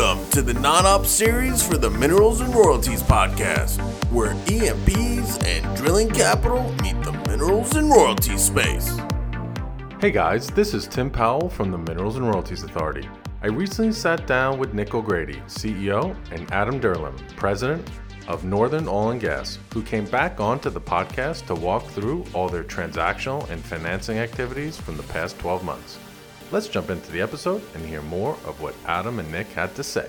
Welcome to the non op series for the Minerals and Royalties podcast, where E&Ps drilling capital meet the minerals and royalties space. Hey guys, this is Tim Powell from the Minerals and Royalties Authority. I recently sat down with Nick O'Grady, CEO, and Adam Dirlam, President of Northern Oil and Gas, who came back onto the podcast to walk through all their transactional and financing activities from the past 12 months. Let's jump into the episode and hear more of what Adam and Nick had to say.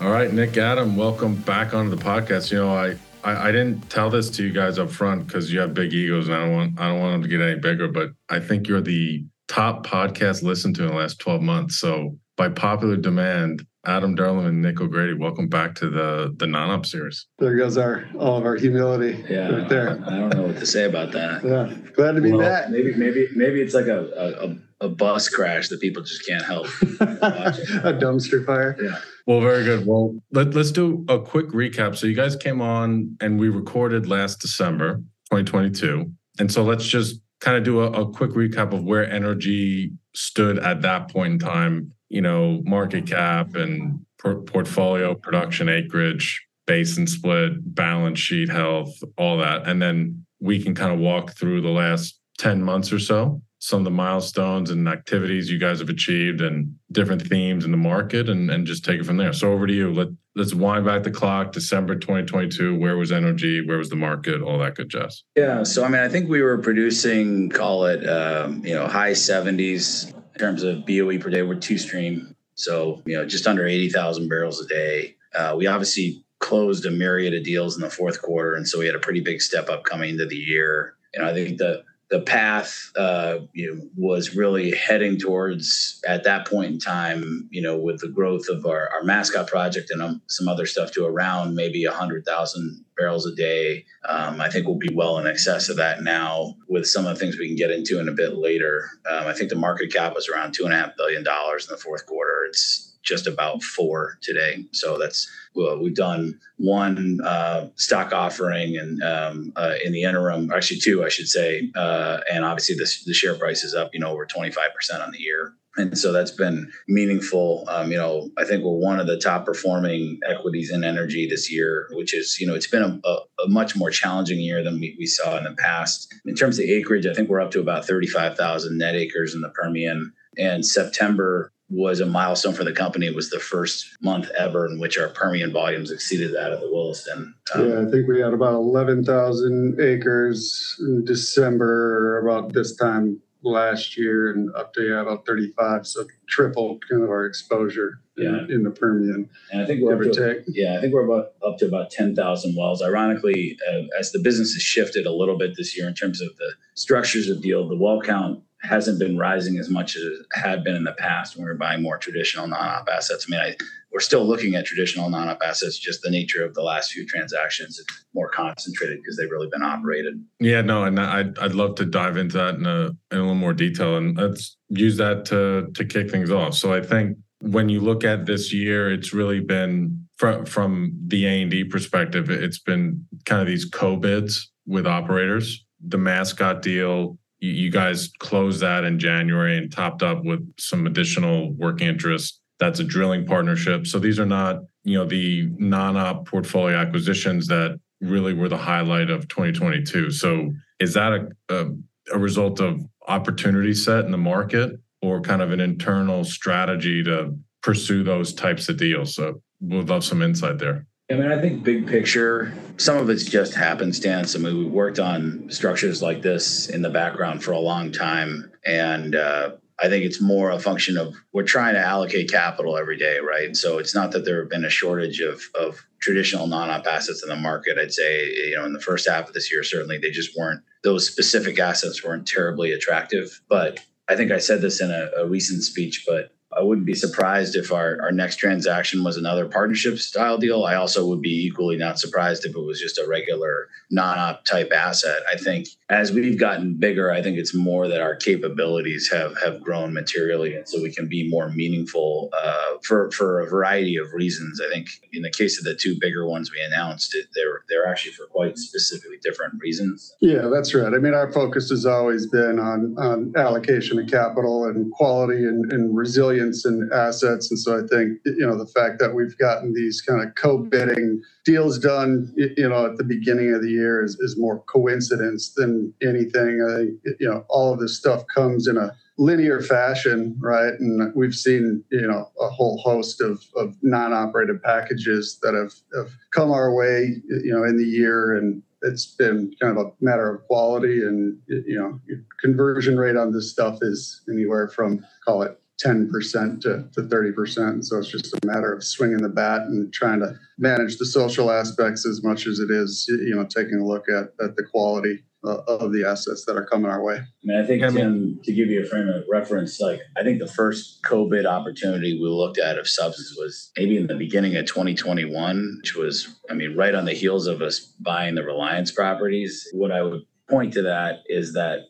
All right, Nick, Adam, welcome back onto the podcast. You know, I I, I didn't tell this to you guys up front because you have big egos, and I don't want I don't want them to get any bigger. But I think you're the top podcast listened to in the last 12 months. So by popular demand, Adam Dirlam and Nick O'Grady, welcome back to the the non-op series. There goes our all of our humility Yeah, right there. I don't know what to say about that. Yeah, glad to be Well, back. Maybe, maybe, maybe it's like a, a, a- a bus crash that people just can't help. a dumpster fire. Yeah. Well, very good. Well, let, let's do a quick recap. So you guys came on and we recorded last December 2022. And so let's just kind of do a, a quick recap of where energy stood at that point in time, you know, market cap and por- portfolio, production, acreage, basin split, balance sheet health, all that. And then we can kind of walk through the last 10 months or so, some of the milestones and activities you guys have achieved and different themes in the market and, and just take it from there. So over to you. Let, let's wind back the clock, December 2022. Where was energy? Where was the market? All that good jazz. Yeah. So, I mean, I think we were producing, call it, um, you know, high 70s in terms of BOE per day. We're two stream. So, you know, just under 80,000 barrels a day. Uh, we obviously closed a myriad of deals in the fourth quarter. And so we had a pretty big step up coming into the year. And I think the, the path uh, you know, was really heading towards at that point in time, you know, with the growth of our, our mascot project and um, some other stuff to around maybe 100,000 barrels a day. Um, I think we'll be well in excess of that now with some of the things we can get into in a bit later. Um, I think the market cap was around $2.5 billion in the fourth quarter. It's just about four today. So that's well, we've done one uh, stock offering and um, uh, in the interim, actually two, I should say, uh, and obviously the, the share price is up, you know, over twenty five percent on the year. And so that's been meaningful. Um, you know, I think we're one of the top performing equities in energy this year, which is, you know, it's been a, a, a much more challenging year than we, we saw in the past. In terms of acreage, I think we're up to about 35,000 net acres in the Permian. And September was a milestone for the company. It was the first month ever in which our Permian volumes exceeded that of the Williston. Um, Yeah, I think we had about 11,000 acres in December, about this time last year, and up to yeah, about 35. So tripled kind of our exposure in, Yeah. in the Permian, And I think we're up to, take. yeah, I think we're about up to about ten thousand wells. Ironically, uh, as the business has shifted a little bit this year in terms of the structures of deal, the well count hasn't been rising as much as it had been in the past when we were buying more traditional non-op assets. I mean, I, we're still looking at traditional non-op assets. Just the nature of the last few transactions, it's more concentrated because they've really been operated. Yeah, no, and I'd I'd love to dive into that in a in a little more detail, and let's use that to to kick things off. So I think when you look at this year, it's really been from from the A and D perspective, it's been kind of these co-bids with operators. The mascot deal, you, guys closed that in January and topped up with some additional working interest. That's a drilling partnership. So these are not, you know, the non-op portfolio acquisitions that really were the highlight of 2022. So is that a, a, a result of opportunity set in the market or kind of an internal strategy to pursue those types of deals? So we'd love some insight there. I mean, I think big picture, some of it's just happenstance. I mean, we worked on structures like this in the background for a long time. And uh, I think it's more a function of we're trying to allocate capital every day, right? So it's not that there have been a shortage of, of traditional non op assets in the market. I'd say, you know, in the first half of this year, certainly they just weren't, those specific assets weren't terribly attractive. But I think I said this in a, a recent speech, but I wouldn't be surprised if our, our next transaction was another partnership style deal. I also would be equally not surprised if it was just a regular non op type asset. I think as we've gotten bigger, I think it's more that our capabilities have, have grown materially. And so we can be more meaningful uh, for, for a variety of reasons. I think in the case of the two bigger ones we announced, it, they're, they're actually for quite specifically different reasons. Yeah, that's right. I mean, our focus has always been on, on allocation of capital and quality and, and resilience recipients and assets. And so I think, you know, the fact that we've gotten these kind of co-bidding deals done, you know, at the beginning of the year is, is more coincidence than anything. I think, you know, all of this stuff comes in a linear fashion, right? And we've seen, you know, a whole host of, of non-operated packages that have, have come our way, you know, in the year. And it's been kind of a matter of quality and you know conversion rate on this stuff is anywhere from call it 10% to, to 30% so it's just a matter of swinging the bat and trying to manage the social aspects as much as it is you know taking a look at, at the quality uh, of the assets that are coming our way. I mean, I think I mean, Tim, to give you a frame of reference, like I think the first co-bid opportunity we looked at of substance was maybe in the beginning of 2021, which was, I mean, right on the heels of us buying the Reliance properties. What I would point to that is that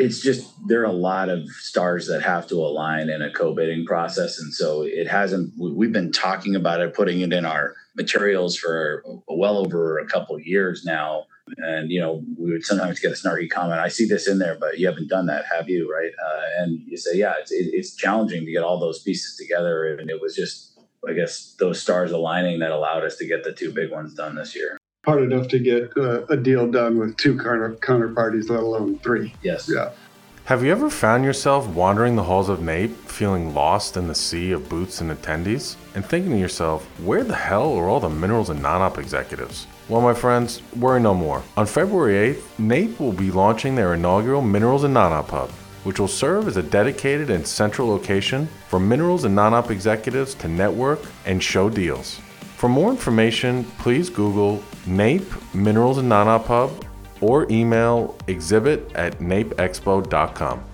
it's just there are a lot of stars that have to align in a co-bidding process and so it hasn't we've been talking about it putting it in our materials for well over a couple years now. And you know we would sometimes get a snarky comment i see this in there but you haven't done that have you? Right? Uh, and you say yeah it's, it, it's challenging to get all those pieces together and it was just i guess those stars aligning that allowed us to get the two big ones done this year hard enough to get uh, a deal done with two counter counterparties let alone three yes yeah have you ever found yourself wandering the halls of NAPE, feeling lost in the sea of booths and attendees, and thinking to yourself, where the hell are all the minerals and non op executives? Well, my friends, worry no more. On February 8th, NAPE will be launching their inaugural Minerals and Non-Op Hub, which will serve as a dedicated and central location for minerals and non-op executives to network and show deals. For more information, please Google NAPE Minerals and Non-Op Hub or email exhibit at napeexpo.com.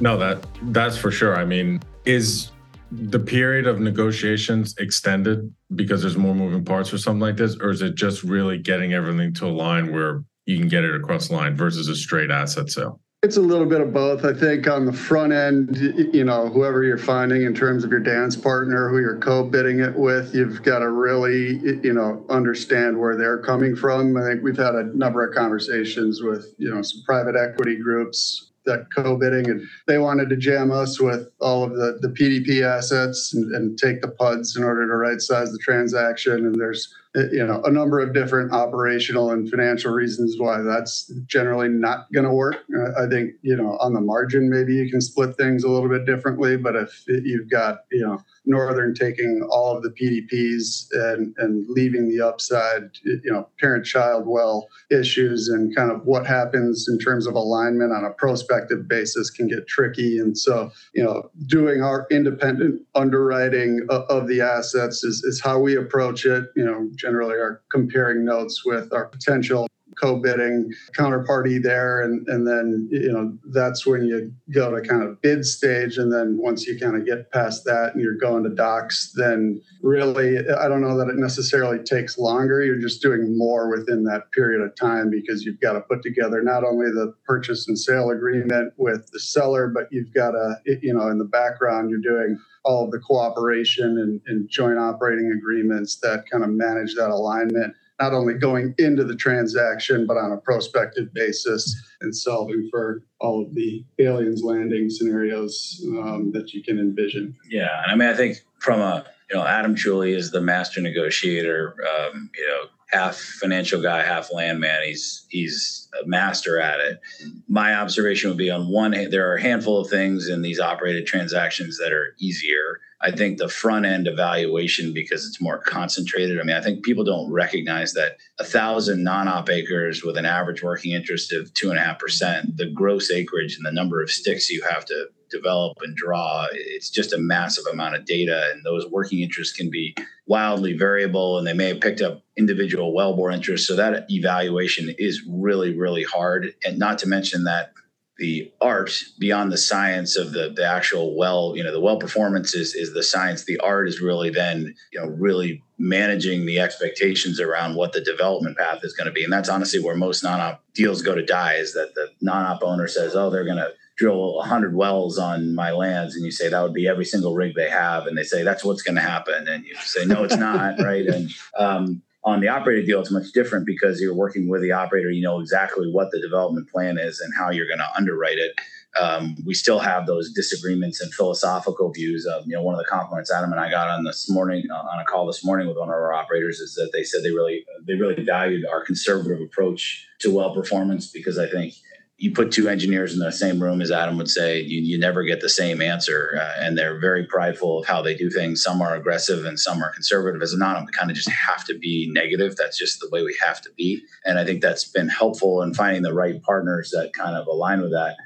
No, that that's for sure. I mean, is the period of negotiations extended because there's more moving parts or something like this, or is it just really getting everything to a line where you can get it across the line versus a straight asset sale? It's a little bit of both. I think on the front end, you know, whoever you're finding in terms of your dance partner, who you're co-bidding it with, you've got to really, you know, understand where they're coming from. I think we've had a number of conversations with, you know, some private equity groups that co-bidding and they wanted to jam us with all of the, the PDP assets and, and take the PUDs in order to right size the transaction. And there's Uh, you know a number of different operational and financial reasons why that's generally not going to work uh, i think you know on the margin maybe you can split things a little bit differently but if you've got you know northern taking all of the pdps and and leaving the upside you know parent child well issues and kind of what happens in terms of alignment on a prospective basis can get tricky. And so you know doing our independent underwriting of the assets is, is how we approach it. You know generally are comparing notes with our potential co-bidding counterparty there. And and then you know that's when you go to kind of bid stage. And then once you kind of get past that and you're going to docs then really i don't know that it necessarily takes longer. You're just doing more within that period of time because you've got to put together not only the purchase and sale agreement with the seller but you've got to you know in the background you're doing all of the cooperation and, and joint operating agreements that kind of manage that alignment not only going into the transaction, but on a prospective basis and solving for all of the aliens landing scenarios um, that you can envision. Yeah. And I mean, I think from a, you know, Adam Chuli is the master negotiator, um, you know, half financial guy, half landman. He's he's a master at it. Mm-hmm. My observation would be on one hand, there are a handful of things in these operated transactions that are easier. I think the front end evaluation because it's more concentrated. I mean, I think people don't recognize that a thousand non-op acres with an average working interest of two and a half percent, the gross acreage and the number of sticks you have to develop and draw, it's just a massive amount of data. And those working interests can be wildly variable and they may have picked up individual wellbore interests. So that evaluation is really, really hard. And not to mention that the art beyond the science of the, the actual well, you know, the well performance is, is the science. The art is really then, you know, really managing the expectations around what the development path is going to be. And that's honestly where most non-op deals go to die is that the non-op owner says, oh, they're going to drill 100 wells on my lands and you say that would be every single rig they have and they say that's what's going to happen and you say no it's not right and um, On the operator deal, it's much different because you're working with the operator. You know exactly what the development plan is and how you're going to underwrite it. Um, we still have those disagreements and philosophical views. Of, you know, one of the compliments Adam and I got on this morning uh, on a call this morning with one of our operators is that they said they really they really valued our conservative approach to well performance because I think you put two engineers in the same room, as Adam would say, you, you never get the same answer. Uh, and they're very prideful of how they do things. Some are aggressive and some are conservative. As a non, we kind of just have to be negative. That's just the way we have to be. And I think that's been helpful in finding the right partners that kind of align with that.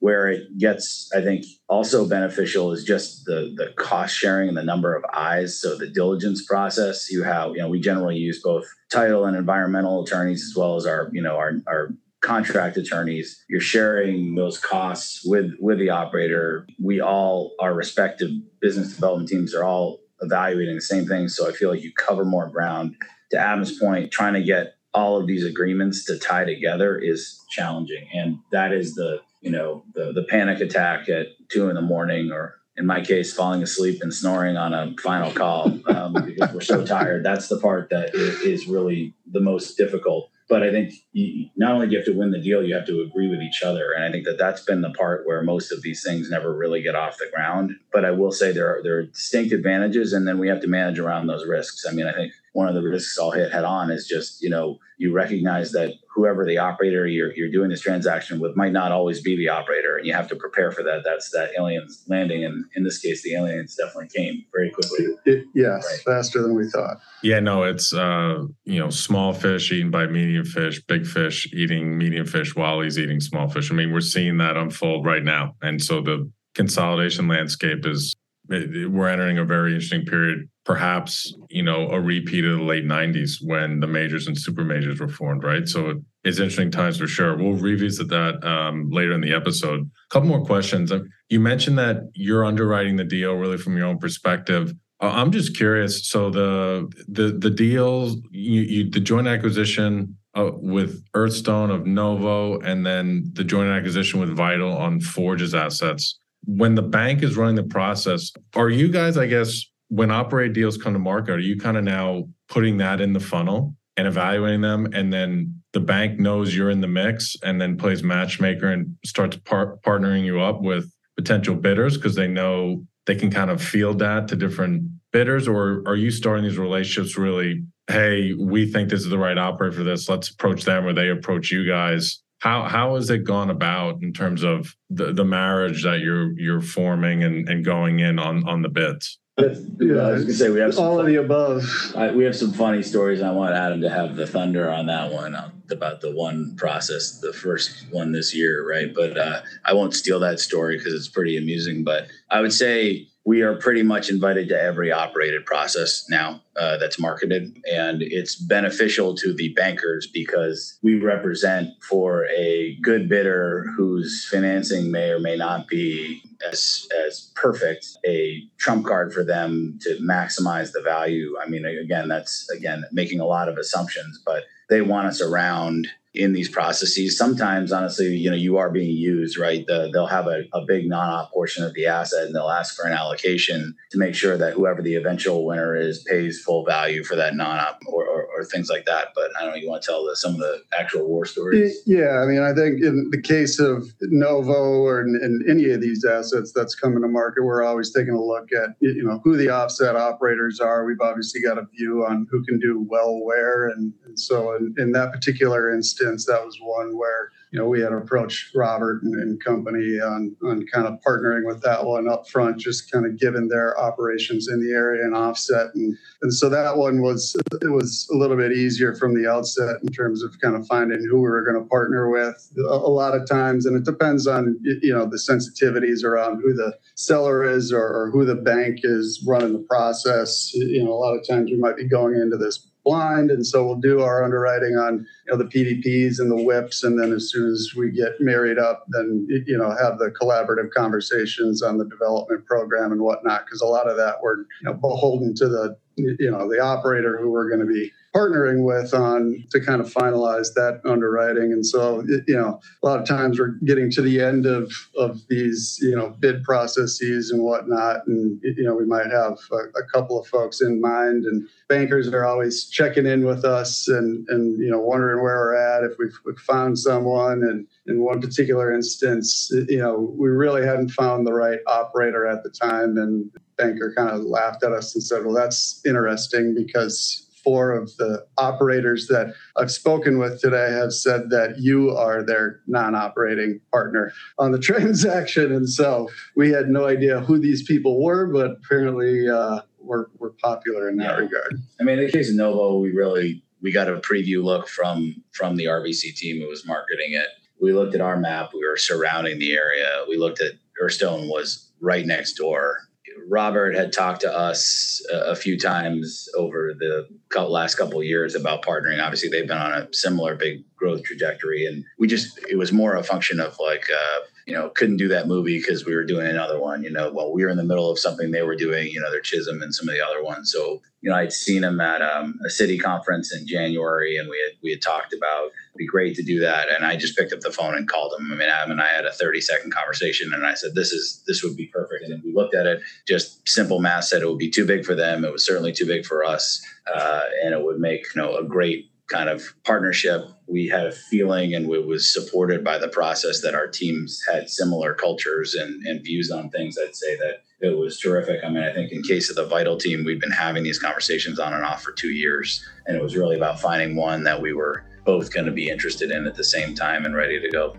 Where it gets, I think, also beneficial is just the the cost sharing and the number of eyes. So the diligence process, you have, you know, we generally use both title and environmental attorneys as well as our, you know, our our contract attorneys you're sharing those costs with with the operator. We all our respective business development teams are all evaluating the same thing. So i feel like you cover more ground. To adam's point trying to get all of these agreements to tie together is challenging. And that is the you know the the panic attack at two in the morning or in my case falling asleep and snoring on a final call um, because we're so tired. That's the part that is really the most difficult but I think you, not only do you have to win the deal, you have to agree with each other. And I think that that's been the part where most of these things never really get off the ground. But I will say there are, there are distinct advantages, and then we have to manage around those risks. I mean, I think one of the risks I'll hit head on is just, you know, you recognize that whoever the operator you're, you're doing this transaction with might not always be the operator, and you have to prepare for that. That's that aliens landing. And in this case, the aliens definitely came very quickly. It, yes, right. faster than we thought. Yeah, no, it's, uh, you know, small fish eaten by medium fish, big fish eating medium fish while he's eating small fish. I mean, we're seeing that unfold right now. And so the consolidation landscape is we're entering a very interesting period perhaps you know a repeat of the late 90s when the majors and super majors were formed right? So it's interesting times for sure. We'll revisit that um, later in the episode. A couple more questions. Uh, you mentioned that you're underwriting the deal really from your own perspective. I'm just curious so the the the deals you, you the joint acquisition uh, with earthstone of novo and then the joint acquisition with vital on forge's assets. When the bank is running the process are you guys i guess when operate deals come to market, are you kind of now putting that in the funnel and evaluating them? And then the bank knows you're in the mix and then plays matchmaker and starts par- partnering you up with potential bidders because they know they can kind of field that to different bidders? Or are you starting these relationships really, hey, we think this is the right operator for this, let's approach them or they approach you guys? How how has it gone about in terms of the, the marriage that you're you're forming and, and going in on on the bids? Yeah, I was gonna say we have all of the above. I, we have some funny stories. I want Adam to have the thunder on that one uh, about the one process, the first one this year, right? But uh, I won't steal that story because it's pretty amusing. But I would say we are pretty much invited to every operated process now uh, that's marketed. And it's beneficial to the bankers because we represent for a good bidder whose financing may or may not be as, as perfect a trump card for them to maximize the value. I mean, again, that's again making a lot of assumptions, but they want us around in these processes. Sometimes, honestly, you know, you are being used, right? The, they'll have a, a big non-op portion of the asset and they'll ask for an allocation to make sure that whoever the eventual winner is pays full value for that non-op or, or, or things like that. But I don't know, you want to tell the, some of the actual war stories? Yeah, I mean, I think in the case of Novo or in, in any of these assets that's coming to market, we're always taking a look at, you know, who the offset operators are. We've obviously got a view on who can do well where. And, and so in, in that particular instance, that was one where you know we had approached Robert and, and, company on on kind of partnering with that one up front, just kind of given their operations in the area and offset, and and so that one was it was a little bit easier from the outset in terms of kind of finding who we were going to partner with. A, a lot of times, and it depends on you know the sensitivities around who the seller is or, or who the bank is running the process. You know, a lot of times we might be going into this blind, and so we'll do our underwriting on you know the PDPs and the WIPs, and then as soon as we get married up, then you know have the collaborative conversations on the development program and whatnot, because a lot of that we're you know beholden to the you know the operator who we're going to be partnering with on to kind of finalize that underwriting. And so, you know, a lot of times we're getting to the end of of these, you know, bid processes and whatnot, and you know, we might have a, a couple of folks in mind, and bankers are always checking in with us and and you know wondering where we're at if we've, we've found someone. And in one particular instance, you know, we really hadn't found the right operator at the time, and banker kind of laughed at us and said, "Well, that's interesting because." Four of the operators that I've spoken with today have said that you are their non operating partner on the transaction. And so we had no idea who these people were, but apparently uh, we're, we're popular in that yeah. regard. I mean, in the case of Novo, we really we got a preview look from from the RBC team who was marketing it. We looked at our map. We were surrounding the area. We looked at Earthstone was right next door Robert had talked to us a, few times over the last couple years about partnering. Obviously, they've been on a similar big growth trajectory, and we just it was more a function of like uh, you know couldn't do that movie because we were doing another one. You know, while we were in the middle of something they were doing. You know, their Chisholm and some of the other ones. So you know, I'd seen him at um, a Citi conference in January, and we had we had talked about be great to do that. And I just picked up the phone and called him. I mean, Adam and I had a 30 second conversation and I said, this is, this would be perfect. And we looked at it, just simple math said it would be too big for them. It was certainly too big for us. Uh, and it would make, you know, a great kind of partnership. We had a feeling and it was supported by the process that our teams had similar cultures and, and views on things. I'd say that it was terrific. I mean, I think in case of the Vital team, we've been having these conversations on and off for two years. And it was really about finding one that we were both going to be interested in at the same time and ready to go.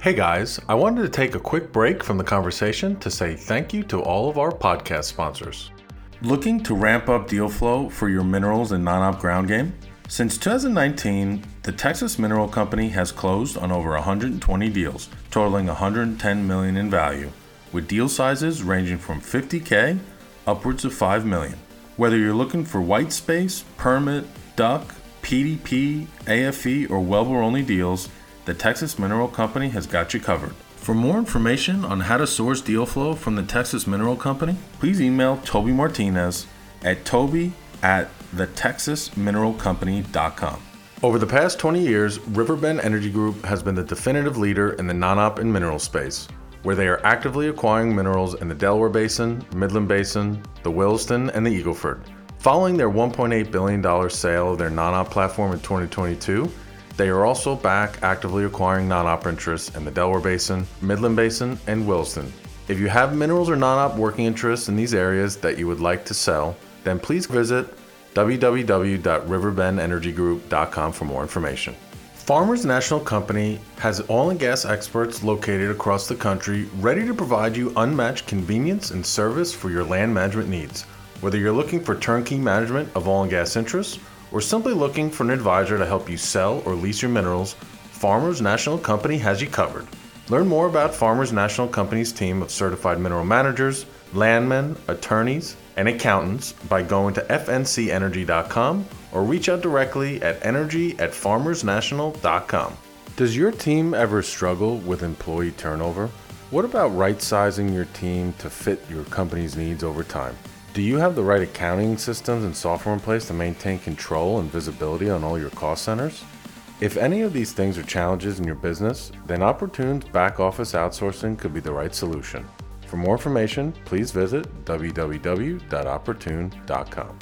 Hey guys, I wanted to take a quick break from the conversation to say thank you to all of our podcast sponsors. Looking to ramp up deal flow for your minerals and non op ground game? Since 2019, the Texas Mineral Company has closed on over 120 deals, totaling 110 million in value, with deal sizes ranging from 50k upwards of 5 million. Whether you're looking for white space, permit, DUC, PDP, AFE, or wellbore only deals, the Texas Mineral Company has got you covered. For more information on how to source deal flow from the Texas Mineral Company, please email Toby Martinez at toby at thetexasmineralcompany.com. Over the past 20 years, Riverbend Energy Group has been the definitive leader in the non op and mineral space, where they are actively acquiring minerals in the Delaware Basin, Midland Basin, the Williston, and the Eagleford. Following their $1.8 billion sale of their non op platform in 2022, they are also back actively acquiring non op interests in the Delaware Basin, Midland Basin, and Williston. If you have minerals or non op working interests in these areas that you would like to sell, then please visit www.riverbendenergygroup.com for more information. Farmers National Company has oil and gas experts located across the country ready to provide you unmatched convenience and service for your land management needs. Whether you're looking for turnkey management of oil and gas interests, or simply looking for an advisor to help you sell or lease your minerals, Farmers National Company has you covered. Learn more about Farmers National Company's team of certified mineral managers, landmen, attorneys, and accountants by going to fncenergy.com or reach out directly at energy at farmersnational.com. Does your team ever struggle with employee turnover? What about right sizing your team to fit your company's needs over time? Do you have the right accounting systems and software in place to maintain control and visibility on all your cost centers? If any of these things are challenges in your business, then Opportune's back office outsourcing could be the right solution. For more information, please visit www.opportune.com.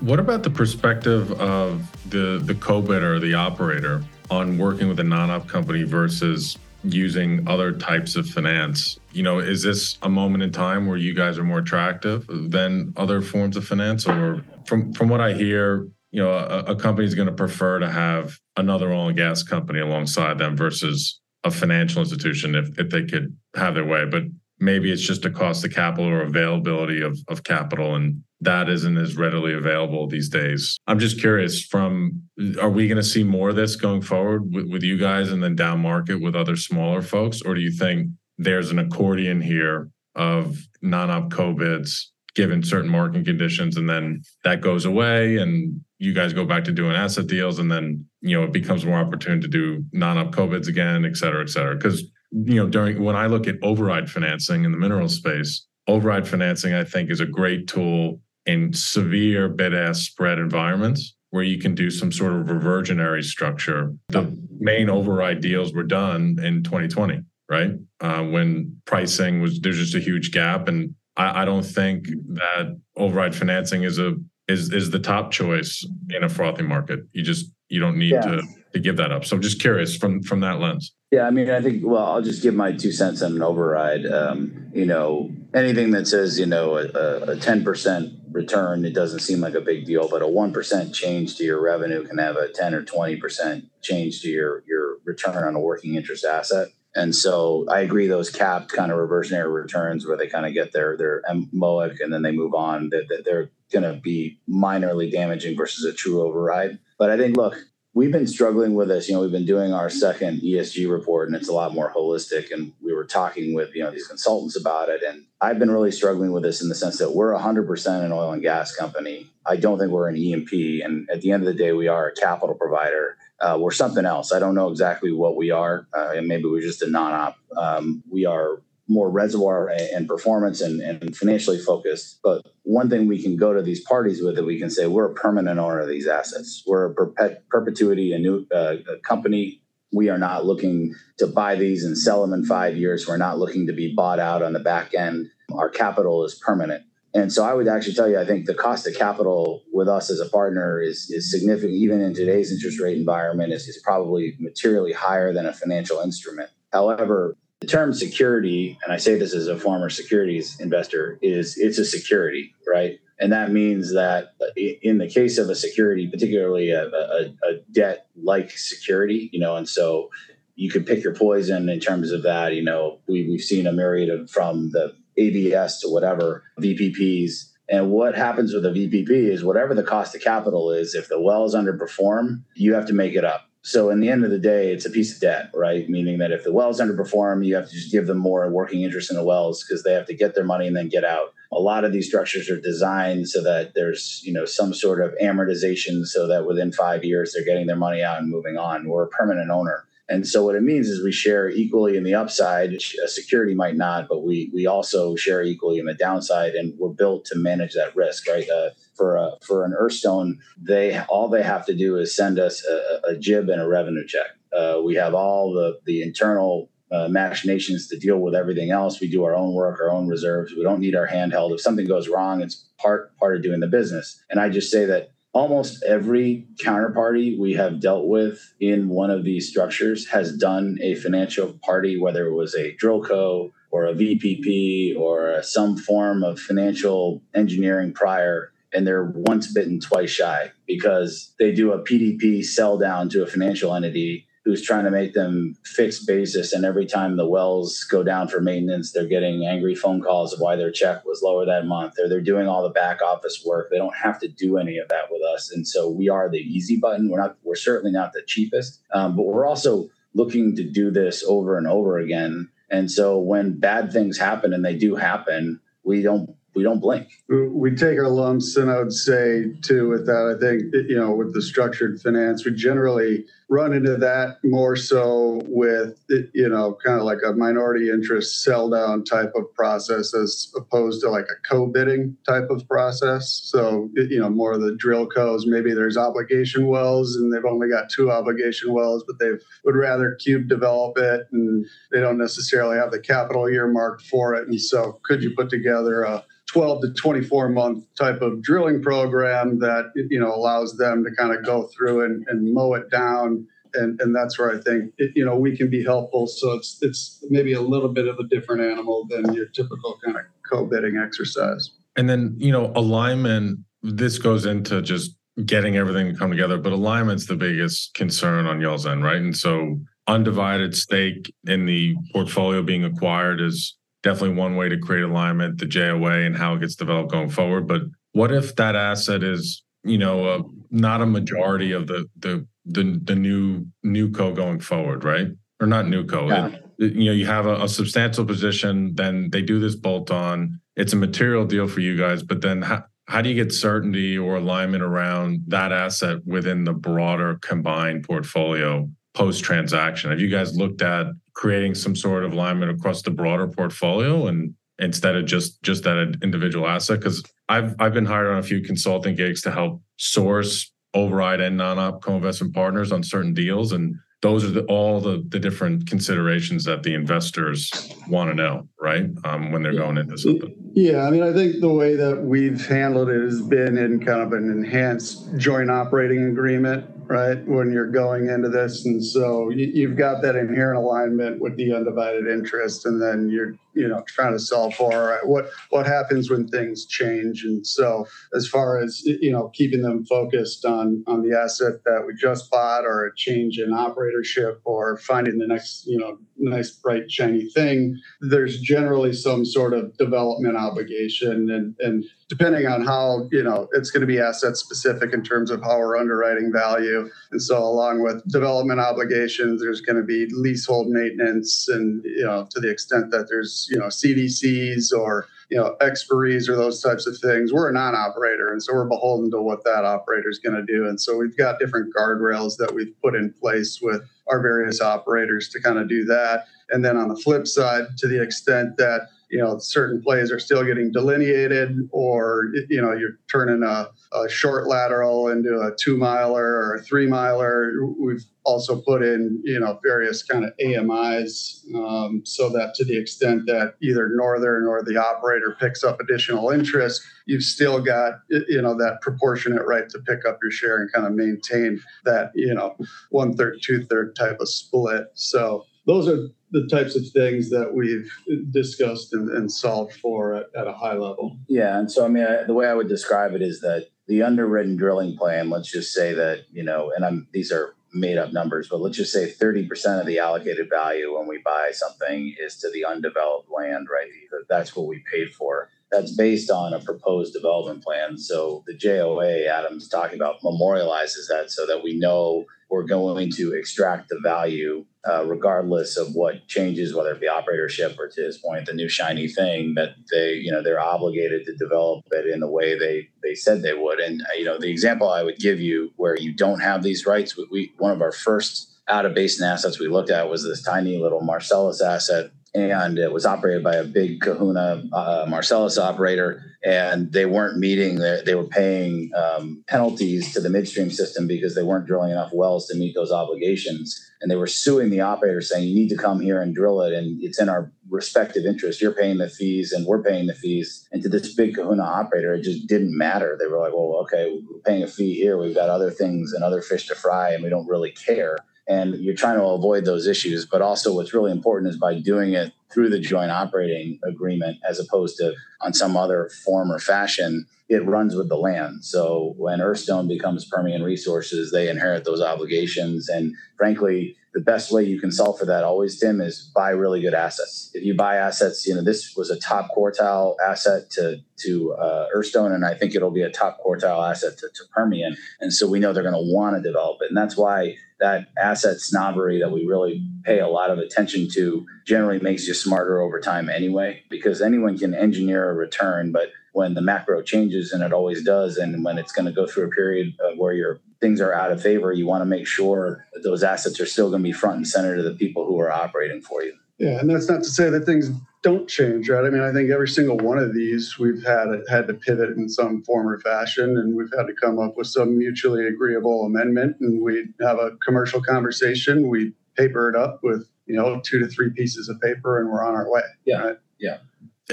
What about the perspective of the the co-bidder or the operator on working with a non-op company versus using other types of finance. You know, is this a moment in time where you guys are more attractive than other forms of finance? Or from from what I hear, you know, a, a company is going to prefer to have another oil and gas company alongside them versus a financial institution if, if they could have their way. But maybe it's just a cost of capital or availability of, of capital and that isn't as readily available these days. I'm just curious from are we going to see more of this going forward with, with you guys and then down market with other smaller folks? Or do you think there's an accordion here of non-op co-bids given certain market conditions and then that goes away and you guys go back to doing asset deals and then you know it becomes more opportune to do non-op co-bids again, et cetera, et cetera. Because you know, during when I look at override financing in the mineral space, override financing I think is a great tool in severe bid ask spread environments where you can do some sort of reversionary structure. The main override deals were done in 2020, right? Uh, when pricing was there's just a huge gap, and I, I don't think that override financing is a is is the top choice in a frothy market. You just you don't need to to give that up. So I'm just curious from from that lens. Yeah, I mean, I think well, I'll just give my two cents on an override. Um, you know, anything that says you know a ten percent return, it doesn't seem like a big deal, but a one percent change to your revenue can have a ten or twenty percent change to your your return on a working interest asset. And so I agree those capped kind of reversionary returns where they kind of get their their MOIC and then they move on that they're going to be minorly damaging versus a true override. But I think look, we've been struggling with this. You know, we've been doing our second ESG report and it's a lot more holistic and we were talking with, you know, these consultants about it and I've been really struggling with this in the sense that we're 100% an oil and gas company. I don't think we're an E&P and at the end of the day we are a capital provider uh, we're something else. I don't know exactly what we are, uh, and maybe we're just a non-op. Um, we are more reservoir and performance and, and, financially focused. But one thing we can go to these parties with that we can say we're a permanent owner of these assets. We're a perpet- perpetuity, a new uh, a company. We are not looking to buy these and sell them in five years. We're not looking to be bought out on the back end. Our capital is permanent. And so I would actually tell you, I think the cost of capital with us as a partner is, is significant, even in today's interest rate environment, is, is probably materially higher than a financial instrument. However, the term security, and I say this as a former securities investor, is it's a security, right? And that means that in the case of a security, particularly a, a, a debt like security, you know, and so you could pick your poison in terms of that. You know, we, we've seen a myriad of from the ABS to whatever VPPs. And what happens with a VPP is whatever the cost of capital is, if the wells underperform, you have to make it up. So in the end of the day, it's a piece of debt, right? Meaning that if the wells underperform, you have to just give them more working interest in the wells because they have to get their money and then get out. A lot of these structures are designed so that there's, you know, some sort of amortization so that within five years they're getting their money out and moving on. We're a permanent owner. And so what it means is we share equally in the upside. A security might not, but we we also share equally in the downside, and we're built to manage that risk, right? Uh, for a, for an Earthstone, they all they have to do is send us a, a jib and a revenue check. Uh, we have all the the internal uh, machinations to deal with everything else. We do our own work, our own reserves. We don't need our handheld. If something goes wrong, it's part part of doing the business. And I just say that almost every counterparty we have dealt with in one of these structures has done a financial party, whether it was a drillco or a VPP or some form of financial engineering prior. And they're once bitten, twice shy because they do a PDP sell down to a financial entity who's trying to make them fixed basis. And every time the wells go down for maintenance, they're getting angry phone calls of why their check was lower that month, or they're doing all the back office work. They don't have to do any of that with us. And so we are the easy button. We're not, we're certainly not the cheapest, um, but we're also looking to do this over and over again. And so when bad things happen, and they do happen, we don't we don't blink. We take our lumps, and I would say too, with that, I think you know, with the structured finance, we generally run into that more so with you know, kind of like a minority interest sell down type of process as opposed to like a co-bidding type of process. So you know, more of the drill co's. Maybe there's obligation wells, and they've only got two obligation wells, but they would rather cube develop it, and they don't necessarily have the capital earmarked for it. And so, could you put together a 12 to 24 month type of drilling program that you know allows them to kind of go through and, and mow it down and and that's where I think it, you know we can be helpful. So it's it's maybe a little bit of a different animal than your typical kind of co-bidding exercise. And then you know alignment. This goes into just getting everything to come together, but alignment's the biggest concern on y'all's end, right? And so undivided stake in the portfolio being acquired is definitely one way to create alignment, the JOA and how it gets developed going forward. But what if that asset is, you know, uh, not a majority of the the the, the new new co going forward, right? Or not new co. Yeah. It, you know, you have a, a, substantial position, then they do this bolt on. It's a material deal for you guys, but then how, how do you get certainty or alignment around that asset within the broader combined portfolio post transaction? Have you guys looked at creating some sort of alignment across the broader portfolio and instead of just just that individual asset because i've i've been hired on a few consulting gigs to help source override and non-op co-investment partners on certain deals and those are the, all the, the different considerations that the investors want to know, right? Um, when they're going into something. Yeah, I mean, I think the way that we've handled it has been in kind of an enhanced joint operating agreement right? When you're going into this. And so you, have got that inherent alignment with the undivided interest. And then you're, you know, trying to solve for all right, what, what happens when things change. And so as far as, you know, keeping them focused on, on the asset that we just bought or a change in operatorship or finding the next, you know, nice, bright, shiny thing, there's generally some sort of development obligation. And, and depending on how you know it's going to be asset specific in terms of how we're underwriting value and so along with development obligations there's going to be leasehold maintenance and you know to the extent that there's you know cdcs or you know expiries or those types of things. We're a non-operator and so we're beholden to what that operator is going to do. And so we've got different guardrails that we've put in place with our various operators to kind of do that. And then on the flip side to the extent that you know certain plays are still getting delineated or you know you're turning a, a short lateral into a two miler or a three miler we've also put in you know various kind of amis um, so that to the extent that either northern or the operator picks up additional interest you've still got you know that proportionate right to pick up your share and kind of maintain that you know one third two third type of split. So those are the types of things that we've discussed and, and solved for at, at, a high level. Yeah, and so I mean, I, the way I would describe it is that the underwritten drilling plan. Let's just say that you know, and I'm these are made up numbers, but let's just say 30% of the allocated value when we buy something is to the undeveloped land, right? That's what we paid for. That's based on a proposed development plan. So the JOA Adam's talking about memorializes that so that we know we're going to extract the value uh, regardless of what changes, whether it be operatorship or to his point, the new shiny thing that they, you know, they're obligated to develop it in the way they they said they would. And uh, you know, the example I would give you where you don't have these rights, we, we one of our first out of basin assets we looked at was this tiny little Marcellus asset and it was operated by a big kahuna uh, marcellus operator and they weren't meeting their, they were paying um, penalties to the midstream system because they weren't drilling enough wells to meet those obligations. And they were suing the operator saying you need to come here and drill it and it's in our respective interest. You're paying the fees and we're paying the fees. And to this big kahuna operator it just didn't matter. They were like well okay we're paying a fee here. We've got other things and other fish to fry and we don't really care and you're trying to avoid those issues but also what's really important is by doing it through the joint operating agreement as opposed to on some other form or fashion it runs with the land. So when earthstone becomes permian resources they inherit those obligations. And frankly the best way you can solve for that always tim is buy really good assets. If you buy assets you know this was a top quartile asset to to uh, earthstone and i think it'll be a top quartile asset to, to permian. And so we know they're going to want to develop it. And that's why that asset snobbery that we really pay a lot of attention to generally makes you smarter over time anyway, because anyone can engineer a return, but when the macro changes and it always does, and when it's going to go through a period where your things are out of favor, you want to make sure that those assets are still going to be front and center to the people who are operating for you. Yeah, and that's not to say that things don't change, right? I mean, I think every single one of these we've had had to pivot in some form or fashion, and we've had to come up with some mutually agreeable amendment, and we have a commercial conversation. We paper it up with you know two to three pieces of paper, and we're on our way. Yeah, right? yeah.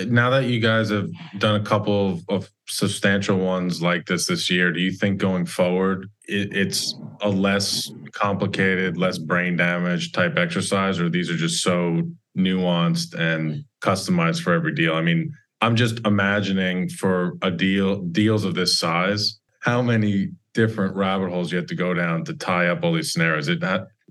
Now that you guys have done a couple of, of substantial ones like this this year, do you think going forward it, it's a less complicated, less brain damage type exercise, or these are just so nuanced and customized for every deal? I mean, I'm just imagining for a deal deals of this size, how many different rabbit holes you have to go down to tie up all these scenarios. It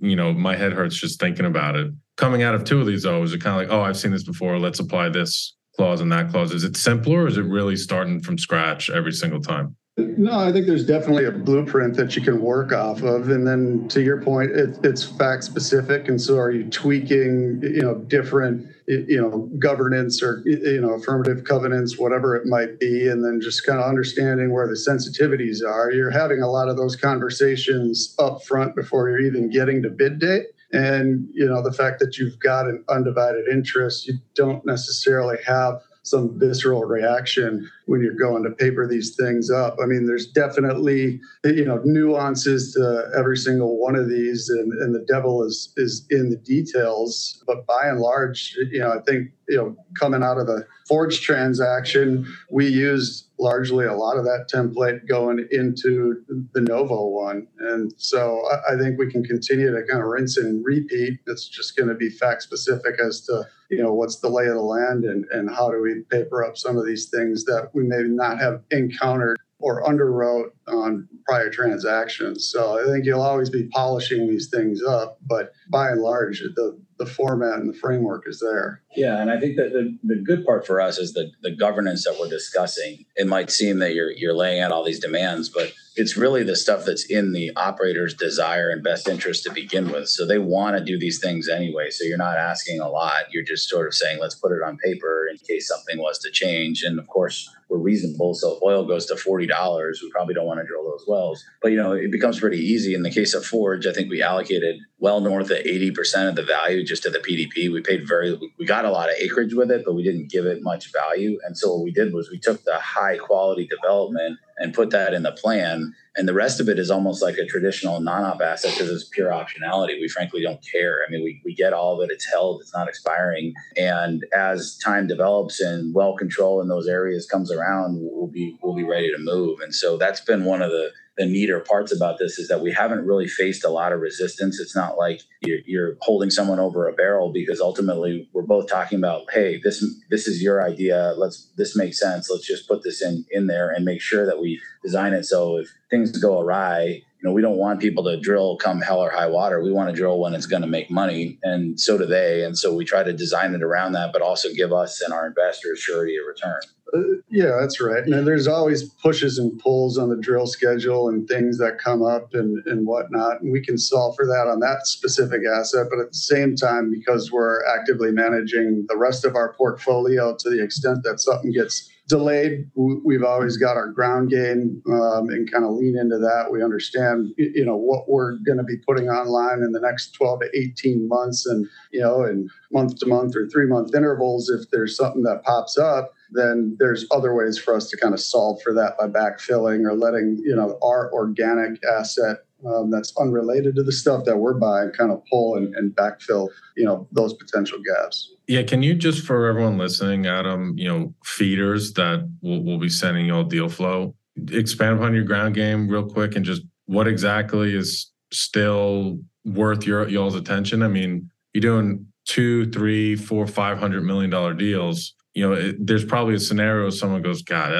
you know, my head hurts just thinking about it. Coming out of two of these though, is it kind of like, oh, I've seen this before. Let's apply this clause and that clause. Is it simpler or is it really starting from scratch every single time? No, I think there's definitely a blueprint that you can work off of, and then to your point, it, it's fact specific. And so, are you tweaking, you know, different, you know, governance or you know, affirmative covenants, whatever it might be, and then just kind of understanding where the sensitivities are. You're having a lot of those conversations up front before you're even getting to bid date. And you know, the fact that you've got an undivided interest, you don't necessarily have some visceral reaction when you're going to paper these things up. I mean, there's definitely you know nuances to every single one of these, and, and the devil is is in the details. But by and large, you know, I think you know coming out of the Forge transaction, we used largely a lot of that template going into the Novo one. And so I think we can continue to kind of rinse and repeat. It's just going to be fact specific as to, you know, what's the lay of the land and, and how do we paper up some of these things that we may not have encountered or underwrote on prior transactions. So I think you'll always be polishing these things up, but by and large, the the format and the framework is there. Yeah, and I think that the, the good part for us is the the governance that we're discussing. It might seem that you're you're laying out all these demands, but it's really the stuff that's in the operator's desire and best interest to begin with. So they want to do these things anyway. So you're not asking a lot. You're just sort of saying, let's put it on paper in case something was to change. And of course, we're reasonable. So if oil goes to forty dollars, we probably don't want to drill those wells. But you know, it becomes pretty easy. In the case of Forge, I think we allocated well north of eighty percent of the value just to the PDP. We paid very, we got a lot of acreage with it, but we didn't give it much value. And so what we did was we took the high quality development and put that in the plan. And the rest of it is almost like a traditional non-op asset because it's pure optionality. We frankly don't care. I mean, we, we get all of it. It's held. It's not expiring. And as time develops and well control in those areas comes around, we'll be we'll be ready to move. And so that's been one of the the neater parts about this is that we haven't really faced a lot of resistance. It's not like you're, you're, holding someone over a barrel because ultimately we're both talking about, hey, this this is your idea. Let's this makes sense. Let's just put this in in there and make sure that we design it so if things go awry, know, we don't want people to drill come hell or high water. We want to drill when it's going to make money, and so do they. And so we try to design it around that, but also give us and our investors surety of return. Uh, yeah, that's right. And there's always pushes and pulls on the drill schedule and things that come up and, and whatnot. And we can solve for that on that specific asset. But at the same time, because we're actively managing the rest of our portfolio to the extent that something gets delayed. We've always got our ground game um, and kind of lean into that. We understand, you know, what we're going to be putting online in the next 12 to 18 months, and you know, in month to month or three month intervals. If there's something that pops up, then there's other ways for us to kind of solve for that by backfilling or letting you know our organic asset um, that's unrelated to the stuff that we're buying kind of pull and, and backfill you know those potential gaps yeah can you just for everyone listening adam you know feeders that will will be sending you all deal flow expand upon your ground game real quick and just what exactly is still worth your y'all's attention? I mean you're doing two three four five hundred million dollar deals. You know it, there's probably a scenario someone goes god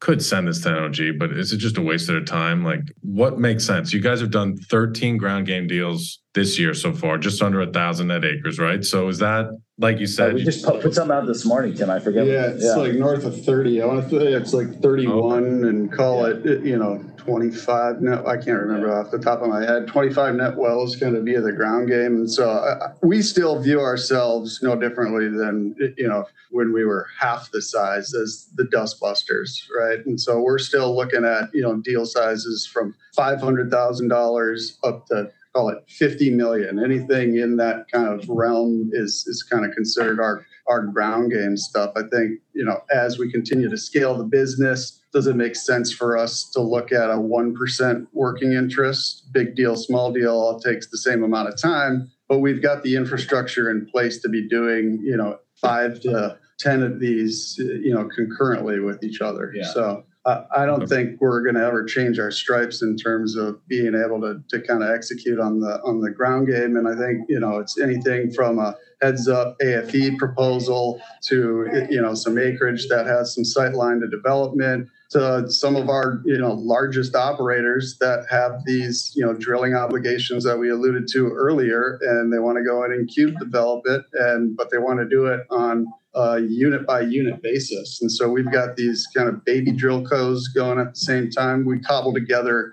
could send this to NOG, but is it just a waste of their time? Like, what makes sense? You guys have done 13 ground game deals this year so far, just under a thousand net acres, right? So is that like you said? Uh, we just put something out this morning, Tim. I forget. Yeah, it's yeah. like north of 30. I want to say it's like 31 okay. and call yeah. it, you know, 25 net. I can't remember off the top of my head. 25 net wells going to be the ground game, and so uh, we still view ourselves no differently than you know when we were half the size as the dust busters, right? And so we're still looking at you know deal sizes from five hundred thousand dollars up to call it 50 million. Anything in that kind of realm is is kind of considered our our ground game stuff. I think, you know, as we continue to scale the business, does it make sense for us to look at a 1% working interest? Big deal, small deal, all takes the same amount of time, but we've got the infrastructure in place to be doing, you know, five to 10 of these, you know, concurrently with each other. Yeah. So I don't think we're going to ever change our stripes in terms of being able to, to kind of execute on the on the ground game. And I think you know it's anything from a heads up AFE proposal to you know some acreage that has some sight line to development to some of our you know largest operators that have these you know drilling obligations that we alluded to earlier and they want to go in and cube develop it and but they want to do it on a unit by unit basis. And so we've got these kind of baby drill codes going at the same time. We cobble together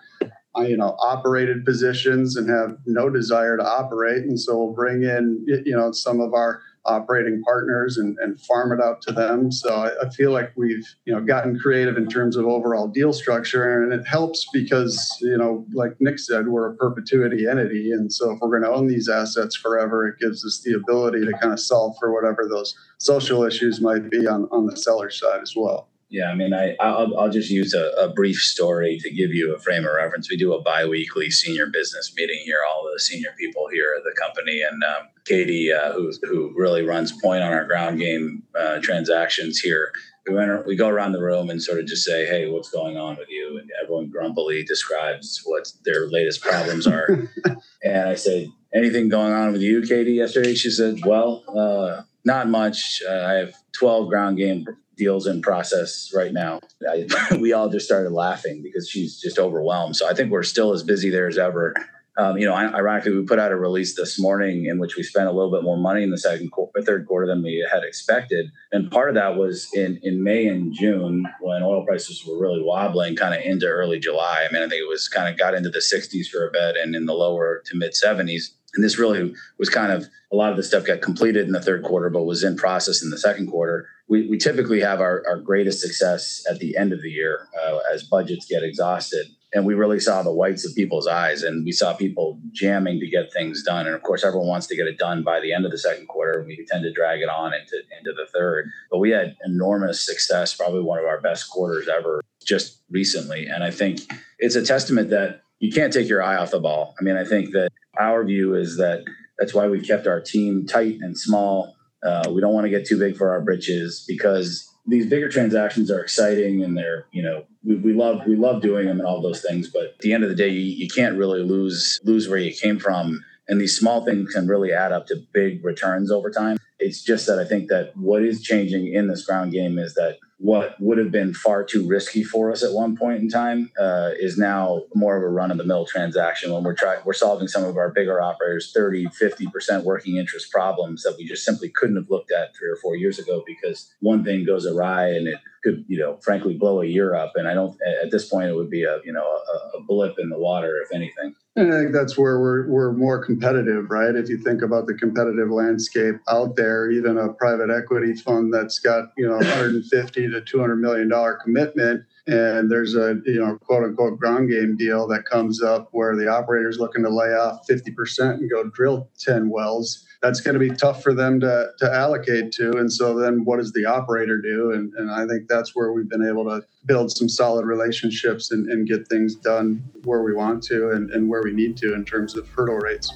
uh, you know operated positions and have no desire to operate. And so we'll bring in you know some of our operating partners and, and farm it out to them. So I, I, feel like we've you know gotten creative in terms of overall deal structure, and it helps because you know like Nick said, we're a perpetuity entity, and so if we're going to own these assets forever, it gives us the ability to kind of solve for whatever those social issues might be on on the seller side as well. Yeah, I mean, I I'll, I'll just use a, a, brief story to give you a frame of reference. We do a biweekly senior business meeting here, all the senior people here at the company, and um, Katie, uh, who who really runs point on our ground game uh, transactions here. We went, we go around the room and sort of just say, "Hey, what's going on with you?" And everyone grumpily describes what their latest problems are. and I said, "Anything going on with you, Katie?" Yesterday, she said, "Well, uh, not much. Uh, I have 12 ground game deals in process right now. I, we all just started laughing because she's just overwhelmed. So I think we're still as busy there as ever. Um, you know, ironically, we put out a release this morning in which we spent a little bit more money in the second quarter, third quarter than we had expected, and part of that was in in May and June when oil prices were really wobbling, kind of into early July. I mean, I think it was kind of got into the 60s for a bit, and in the lower to mid 70s. And this really was kind of a lot of the stuff got completed in the third quarter, but was in process in the second quarter. We, we typically have our, our greatest success at the end of the year uh, as budgets get exhausted. And we really saw the whites of people's eyes and we saw people jamming to get things done. And of course, everyone wants to get it done by the end of the second quarter. We tend to drag it on into, into the third. But we had enormous success, probably one of our best quarters ever just recently. And I think it's a testament that you can't take your eye off the ball. I mean, I think that our view is that that's why we've kept our team tight and small. Uh, we don't want to get too big for our britches because these bigger transactions are exciting and they're you know we, we love we love doing them and all those things but at the end of the day you, you can't really lose lose where you came from. And these small things can really add up to big returns over time. It's just that i think that what is changing in this ground game is that what would have been far too risky for us at one point in time uh, is now more of a run of the mill transaction when we're trying we're solving some of our bigger operators 30 50% working interest problems that we just simply couldn't have looked at three or four years ago because one thing goes awry and it could you know frankly blow a year up and i don't at this point it would be a you know a, a blip in the water if anything and I think that's where we're, we're more competitive, right? If you think about the competitive landscape out there, even a private equity fund that's got, you know, 150 to 200 million dollar commitment, and there's a, you know, quote unquote ground game deal that comes up where the operator's looking to lay off 50% and go drill 10 wells that's going to be tough for them to, to allocate to. And so then what does the operator do? And, and I think that's where we've been able to build some solid relationships and, and get things done where we want to and, and where we need to in terms of hurdle rates.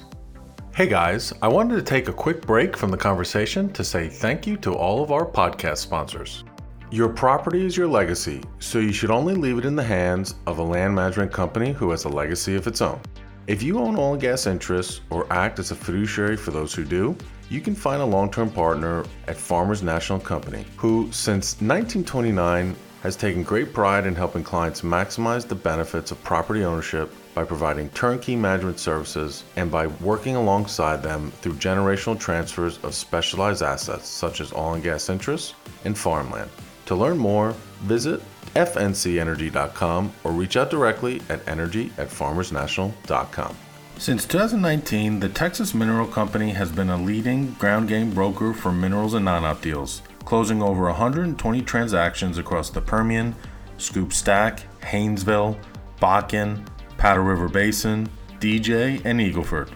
Hey guys, I wanted to take a quick break from the conversation to say thank you to all of our podcast sponsors. Your property is your legacy, so you should only leave it in the hands of a land management company who has a legacy of its own. If you own oil and gas interests or act as a fiduciary for those who do, you can find a long term partner at Farmers National Company, who, since 1929, has taken great pride in helping clients maximize the benefits of property ownership by providing turnkey management services and by working alongside them through generational transfers of specialized assets such as oil and gas interests and farmland. To learn more, visit fncenergy.com or reach out directly at energy at farmersnational.com. Since 2019, the Texas Mineral Company has been a leading ground game broker for minerals and non op deals, closing over 120 transactions across the Permian, Scoop Stack, Haynesville, Bakken, Powder River Basin, DJ, and Eagleford.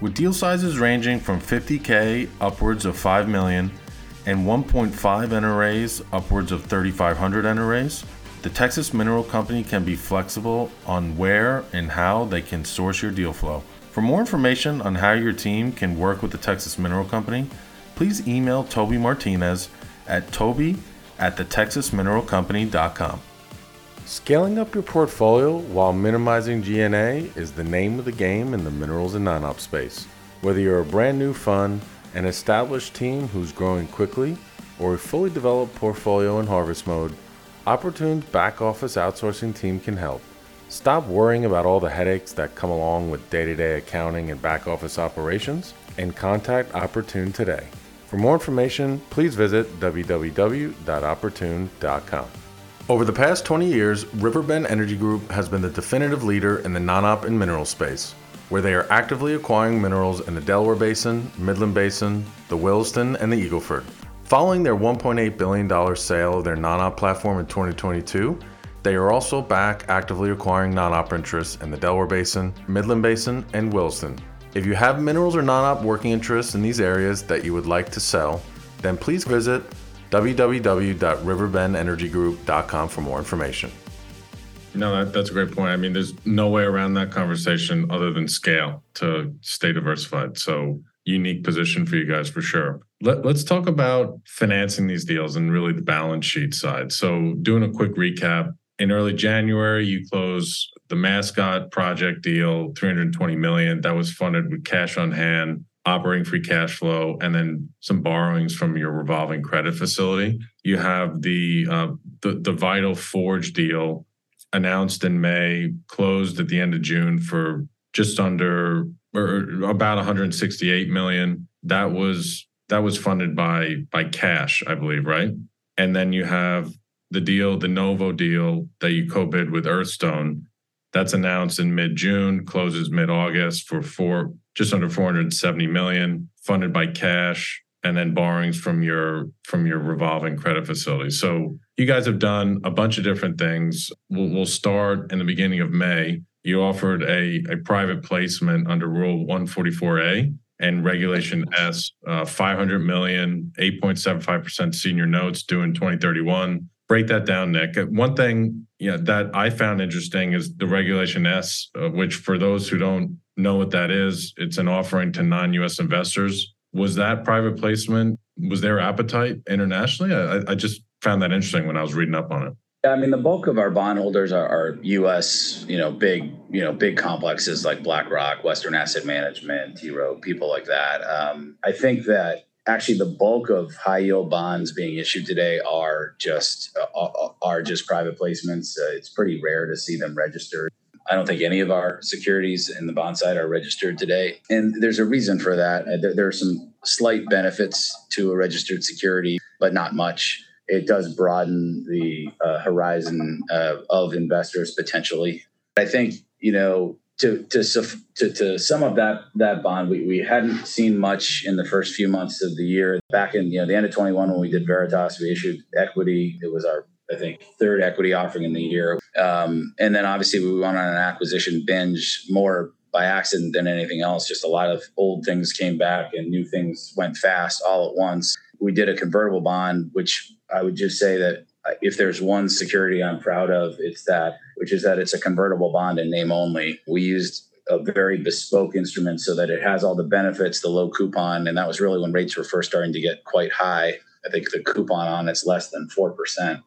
With deal sizes ranging from 50K upwards of 5 million and 1.5 NRAs upwards of 3,500 NRAs, the Texas Mineral Company can be flexible on where and how they can source your deal flow. For more information on how your team can work with the Texas Mineral Company, please email Toby Martinez at toby at thetexasmineralcompany.com. Scaling up your portfolio while minimizing G&A is the name of the game in the minerals and non-op space. Whether you're a brand new fund, an established team who's growing quickly, or a fully developed portfolio in harvest mode, Opportune's back office outsourcing team can help. Stop worrying about all the headaches that come along with day to day accounting and back office operations and contact Opportune today. For more information, please visit www.opportune.com. Over the past 20 years, Riverbend Energy Group has been the definitive leader in the non op and mineral space. Where they are actively acquiring minerals in the Delaware Basin, Midland Basin, the Williston, and the Eagleford. Following their $1.8 billion sale of their non op platform in 2022, they are also back actively acquiring non op interests in the Delaware Basin, Midland Basin, and Williston. If you have minerals or non op working interests in these areas that you would like to sell, then please visit www.riverbendenergygroup.com for more information. No, that, that's a great point. I mean, there's no way around that conversation other than scale to stay diversified. So, unique position for you guys for sure. Let, us talk about financing these deals and really the balance sheet side. So, doing a quick recap, in early January, you closed the Mascot project deal, 320 million. That was funded with cash on hand, operating free cash flow, and then some borrowings from your revolving credit facility. You have the uh, the, the Vital Forge deal announced in May, closed at the end of June for just under or about 168 million. That was that was funded by by cash, I believe, right? And then you have the deal, the Novo deal that you co-bid with Earthstone. That's announced in mid-June, closes mid-August for four just under 470 million, funded by cash and then borrowings from your from your revolving credit facility. So you guys have done a bunch of different things. We'll, we'll start in the beginning of May. You offered a, a private placement under Rule 144A and Regulation S, uh, 500 million, 8.75% senior notes due in 2031. Break that down, Nick. One thing you know, that I found interesting is the Regulation S, uh, which for those who don't know what that is, it's an offering to non-U.S. investors. Was that private placement? Was there appetite internationally? I, I just found that interesting when I was reading up on it. I mean, the bulk of our bondholders are, are, U.S. You know, big you know big complexes like BlackRock, Western Asset Management, T. Rowe, people like that. Um, I think that actually the bulk of high yield bonds being issued today are just uh, are just private placements. Uh, it's pretty rare to see them registered. I don't think any of our securities in the bond side are registered today, and there's a reason for that. Uh, there, there are some slight benefits to a registered security, but not much it does broaden the uh, horizon uh, of investors potentially. I think you know to to to, to sum up that that bond, we, we hadn't seen much in the first few months of the year. Back in you know the end of 21, when we did Veritas, we issued equity. It was our I think third equity offering in the year, um, and then obviously we went on an acquisition binge more by accident than anything else. Just a lot of old things came back and new things went fast all at once. We did a convertible bond, which I would just say that uh, if there's one security I'm proud of, it's that, which is that it's a convertible bond in name only. We used a very bespoke instrument so that it has all the benefits, the low coupon, and that was really when rates were first starting to get quite high. I think the coupon on it's less than four percent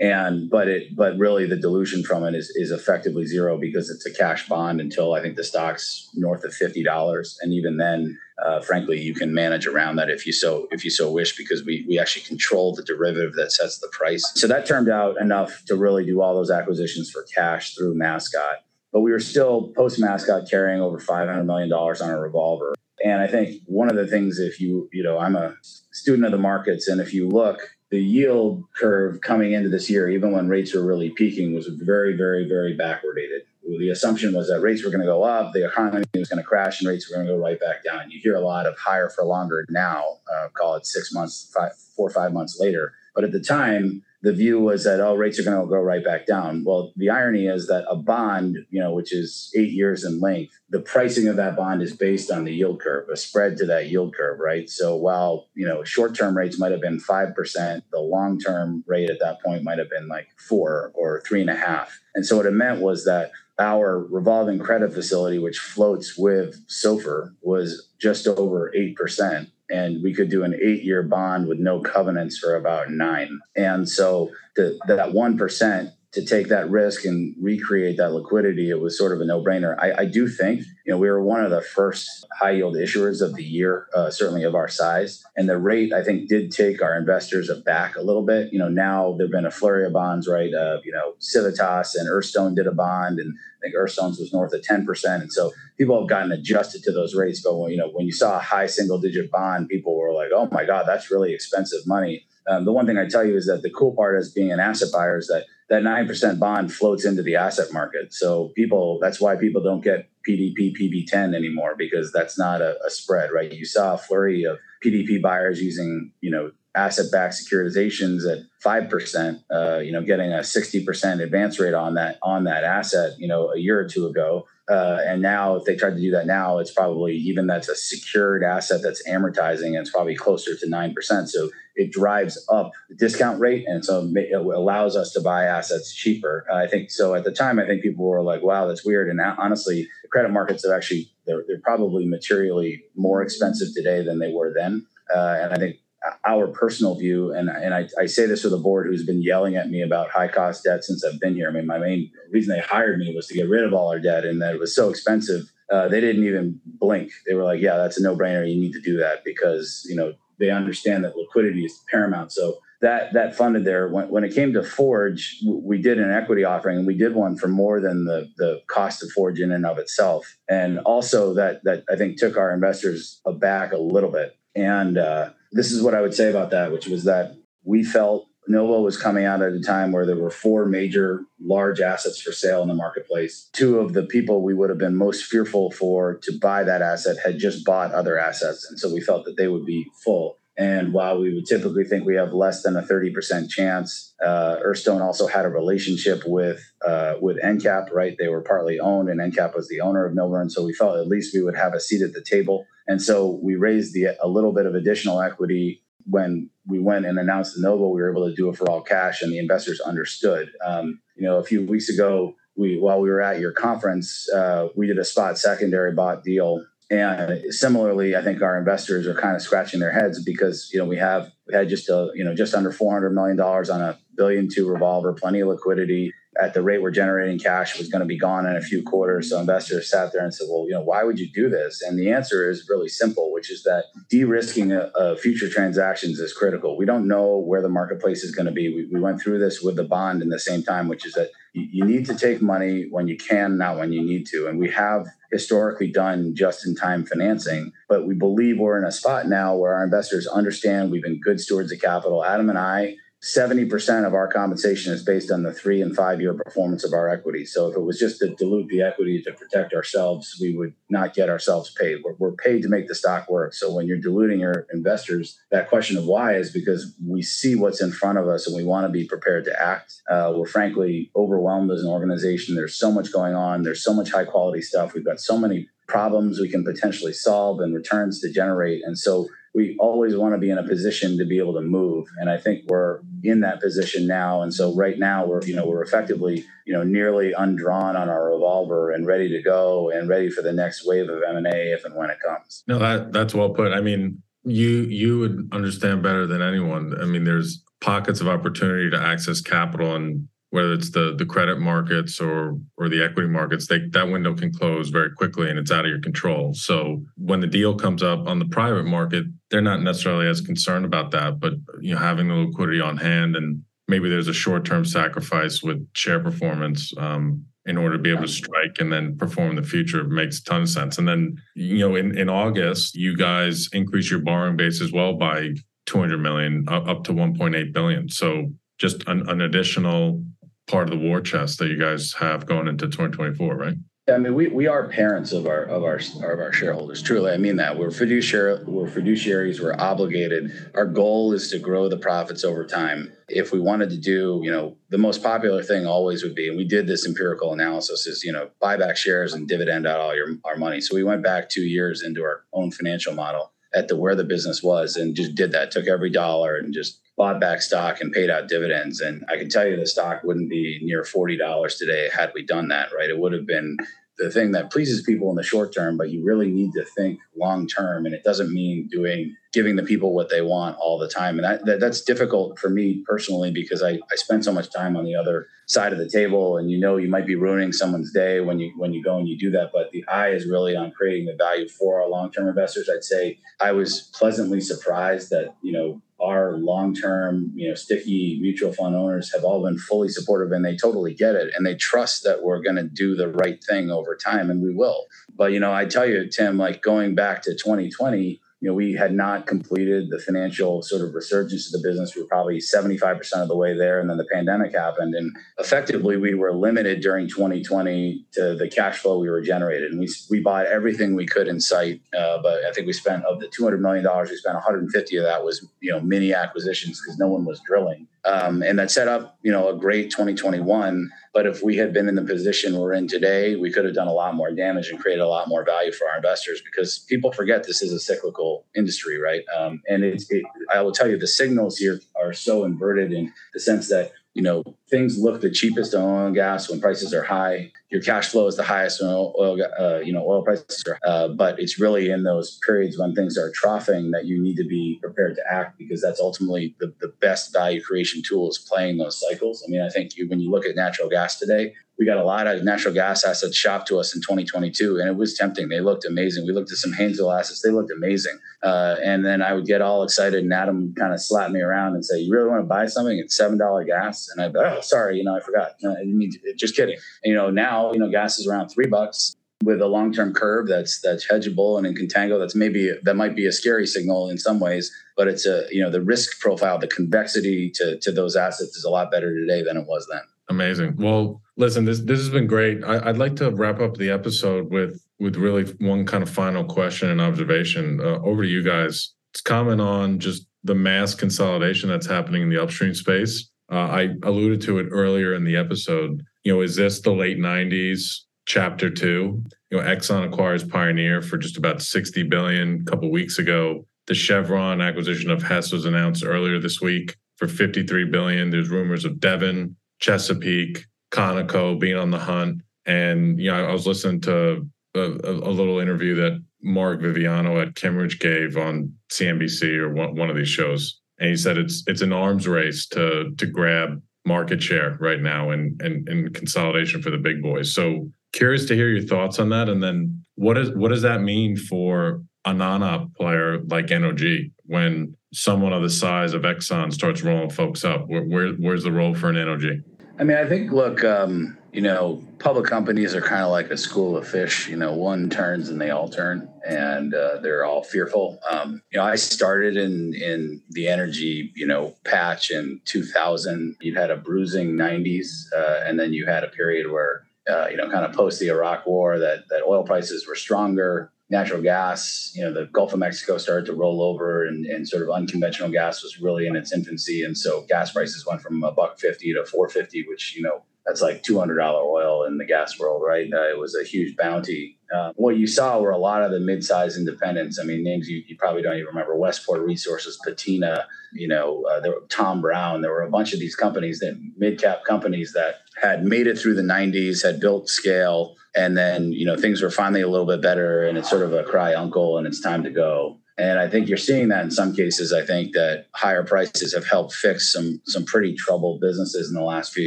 and but it but really the dilution from it is is effectively zero because it's a cash bond until I think the stock's north of fifty dollars, and even then, uh, frankly, you can manage around that if you so if you so wish because we we actually control the derivative that sets the price. So that turned out enough to really do all those acquisitions for cash through Mascot, but we were still post Mascot carrying over five hundred million dollars on a revolver. And I think one of the things, if you, you know, I'm a student of the markets, and if you look the yield curve coming into this year, even when rates were really peaking, was very, very, very backwardated. The assumption was that rates were going to go up, the economy was going to crash, and rates were going to go right back down. You hear a lot of higher for longer now, uh, call it six months, five, four or five months later. But at the time, the view was that oh rates are going to go right back down. Well the irony is that a bond you know which is eight years in length the pricing of that bond is based on the yield curve a spread to that yield curve right? So while you know short term rates might have been 5% the long term rate at that point might have been like four or three and a half. And so what it meant was that our revolving credit facility which floats with SOFR was just over 8% and we could do an eight year bond with no covenants for about nine. And so the, that 1% to take that risk and recreate that liquidity, it was sort of a no brainer. I, I, do think, you know, we were one of the first high yield issuers of the year, uh, certainly of our size. And the rate, I think, did take our investors aback a little bit. You know, now there have been a flurry of bonds, right? Uh, you know, Civitas and Earthstone did a bond, and I think Earthstone's was north of 10%. And so people have gotten adjusted to those rates. But when, you know, when you saw a high single digit bond, people were like, oh my God, that's really expensive money. Um, the one thing I tell you is that the cool part as being an asset buyer is that that 9% bond floats into the asset market. So people, that's why people don't get PDP PV10 anymore because that's not a, a spread, right? You saw a flurry of PDP buyers using, you know, asset-backed securitizations at five percent, uh, you know, getting a sixty percent advance rate on that on that asset, you know, a year or two ago. Uh, and now, if they tried to do that now, it's probably even that's a secured asset that's amortizing, and it's probably closer to nine percent. So it drives up the discount rate, and so it allows us to buy assets cheaper. Uh, I think so. At the time, I think people were like, "Wow, that's weird." And honestly, the credit markets have actually they're, they're probably materially more expensive today than they were then. Uh, and I think our personal view, and and I, I say this to the board who's been yelling at me about high cost debt since I've been here. I mean, my main reason they hired me was to get rid of all our debt, and that it was so expensive. Uh, they didn't even blink. They were like, "Yeah, that's a no brainer. You need to do that because you know they understand that liquidity is paramount." So that that funded there. When, when it came to Forge, we did an equity offering, and we did one for more than the the cost of Forge in and of itself, and also that that I think took our investors aback a little bit. And uh, this is what I would say about that, which was that we felt Novo was coming out at a time where there were four major large assets for sale in the marketplace. Two of the people we would have been most fearful for to buy that asset had just bought other assets. And so we felt that they would be full. And while we would typically think we have less than a 30% chance, uh, Earthstone also had a relationship with uh, with EnCap, right? They were partly owned, and EnCap was the owner of. And so we felt at least we would have a seat at the table. And so we raised the, a little bit of additional equity when we went and announced the Novo. We were able to do it for all cash, and the investors understood. Um, you know, a few weeks ago, we while we were at your conference, uh, we did a spot secondary bought deal and similarly, I think our investors are kind of scratching their heads because you know we have we had just a you know just under four hundred million dollars on a billion two revolver, plenty of liquidity. At the rate we're generating cash was going to be gone in a few quarters. So investors sat there and said, "Well, you know, why would you do this?" And the answer is really simple, which is that de-risking a, a future transactions is critical. We don't know where the marketplace is going to be. We, we went through this with the bond in the same time, which is that you, need to take money when you can, not when you need to. And we have historically done just in time financing. But we believe we're in a spot now where our investors understand we've been good stewards of capital. Adam and I 70% of our compensation is based on the three and five year performance of our equity. So if it was just to dilute the equity to protect ourselves, we would not get ourselves paid. We're, we're, paid to make the stock work. So when you're diluting your investors, that question of why is because we see what's in front of us and we want to be prepared to act. Uh, we're frankly overwhelmed as an organization. There's so much going on, there's so much high quality stuff. We've got so many problems we can potentially solve and returns to generate. And so we always want to be in a position to be able to move and i think we're in that position now and so right now we're you know we're effectively you know nearly undrawn on our revolver and ready to go and ready for the next wave of m&a if and when it comes. No that that's well put. I mean you you would understand better than anyone. I mean there's pockets of opportunity to access capital and whether it's the the credit markets or or the equity markets, they, that window can close very quickly and it's out of your control. So when the deal comes up on the private market, they're not necessarily as concerned about that, but you know having the liquidity on hand and maybe there's a short term sacrifice with share performance um, in order to be able to strike and then perform in the future makes a ton of sense. And then you know in in August, you guys increase your borrowing base as well by 200 million up to 1.8 billion. So just an, an additional part of the war chest that you guys have going into 2024, right? I mean, we, we are parents of our of our of our shareholders. Truly, I mean that. We're fiduciary. We're fiduciaries. We're obligated. Our goal is to grow the profits over time. If we wanted to do, you know, the most popular thing always would be, and we did this empirical analysis, is you know, buy back shares and dividend out all your our money. So we went back two years into our own financial model at the where the business was and just did that. Took every dollar and just bought back stock and paid out dividends. And I can tell you the stock wouldn't be near $40 today had we done that, right? It would have been the thing that pleases people in the short term, but you really need to think long term. And it doesn't mean doing giving the people what they want all the time. And that, that, that's difficult for me personally because I, I spend so much time on the other side of the table and you know you might be ruining someone's day when you when you go and you do that. But the eye is really on creating the value for our long-term investors. I'd say I was pleasantly surprised that, you know, our long-term, you know, sticky mutual fund owners have all been fully supportive and they totally get it and they trust that we're going to do the right thing over time and we will. But you know, I tell you, Tim, like going back to 2020, you know, we had not completed the financial sort of resurgence of the business. We were probably 75% of the way there. And then the pandemic happened. And effectively, we were limited during 2020 to the cash flow we were generated. And we, we bought everything we could in sight. Uh, but I think we spent, of the $200 million, we spent 150 of that was, you know, mini acquisitions because no one was drilling. Um, and that set up, you know, a great 2021. But if we had been in the position we're in today, we could have done a lot more damage and created a lot more value for our investors because people forget this is a cyclical industry, right? Um, and it, it, I will tell you, the signals here are so inverted in the sense that you know things look the cheapest on oil and gas when prices are high. Your cash flow is the highest when oil, uh, you know oil prices are uh, but it's really in those periods when things are troughing that you need to be prepared to act because that's ultimately the, the best value creation tool is playing those cycles. I mean i think you, when you look at natural gas today we got a lot of natural gas assets shopped to us in 2022, and it was tempting. They looked amazing. We looked at some Haynesville assets; they looked amazing. Uh, and then I would get all excited, and Adam kind of slap me around and say, "You really want to buy something at seven dollar gas?" And I'd "Oh, sorry, you know, I forgot. No, I mean, just kidding." And, you know, now you know, gas is around three bucks with a long term curve that's that's hedgeable and in contango. That's maybe that might be a scary signal in some ways, but it's a you know the risk profile, the convexity to to those assets is a lot better today than it was then. Amazing. Well, listen, this this has been great. I, would like to wrap up the episode with with really one kind of final question and observation. Uh, over to you guys. It's comment on just the mass consolidation that's happening in the upstream space. Uh, I alluded to it earlier in the episode. You know, is this the late '90s chapter two? You know, Exxon acquires Pioneer for just about 60 billion a couple weeks ago. The Chevron acquisition of Hess was announced earlier this week for 53 billion. There's rumors of Devon Chesapeake, Conoco being on the hunt. And, you know, I was listening to a, a little interview that Mark Viviano at Kimmeridge gave on CNBC or one, one of these shows. And he said it's it's an arms race to to grab market share right now and and, and consolidation for the big boys. So curious to hear your thoughts on that. And then what is what does that mean for a non-op player like NOG when someone of the size of Exxon starts rolling folks up? Where, where where's the role for an NOG? I mean, I think, look, um, you know, public companies are kind of like a school of fish. You know, one turns and they all turn, and uh, they're all fearful. Um, you know, I started in in the energy, you know, patch in 2000. You had a bruising 90s, uh, and then you had a period where, uh, you know, kind of post the Iraq War, that that oil prices were stronger natural gas, you know, the Gulf of Mexico started to roll over and, and sort of unconventional gas was really in its infancy. And so gas prices went from a buck 50 to 450, which, you know, that's like $200 oil in the gas world, right? Uh, it was a huge bounty. Uh, what you saw were a lot of the mid-sized independents. I mean, names you, you probably don't even remember: Westport Resources, Patina, you know, uh, there Tom Brown. There were a bunch of these companies that mid-cap companies that had made it through the 90s, had built scale, and then you know things were finally a little bit better, and it's sort of a cry uncle, and it's time to go. And I think you're seeing that in some cases. I think that higher prices have helped fix some some pretty troubled businesses in the last few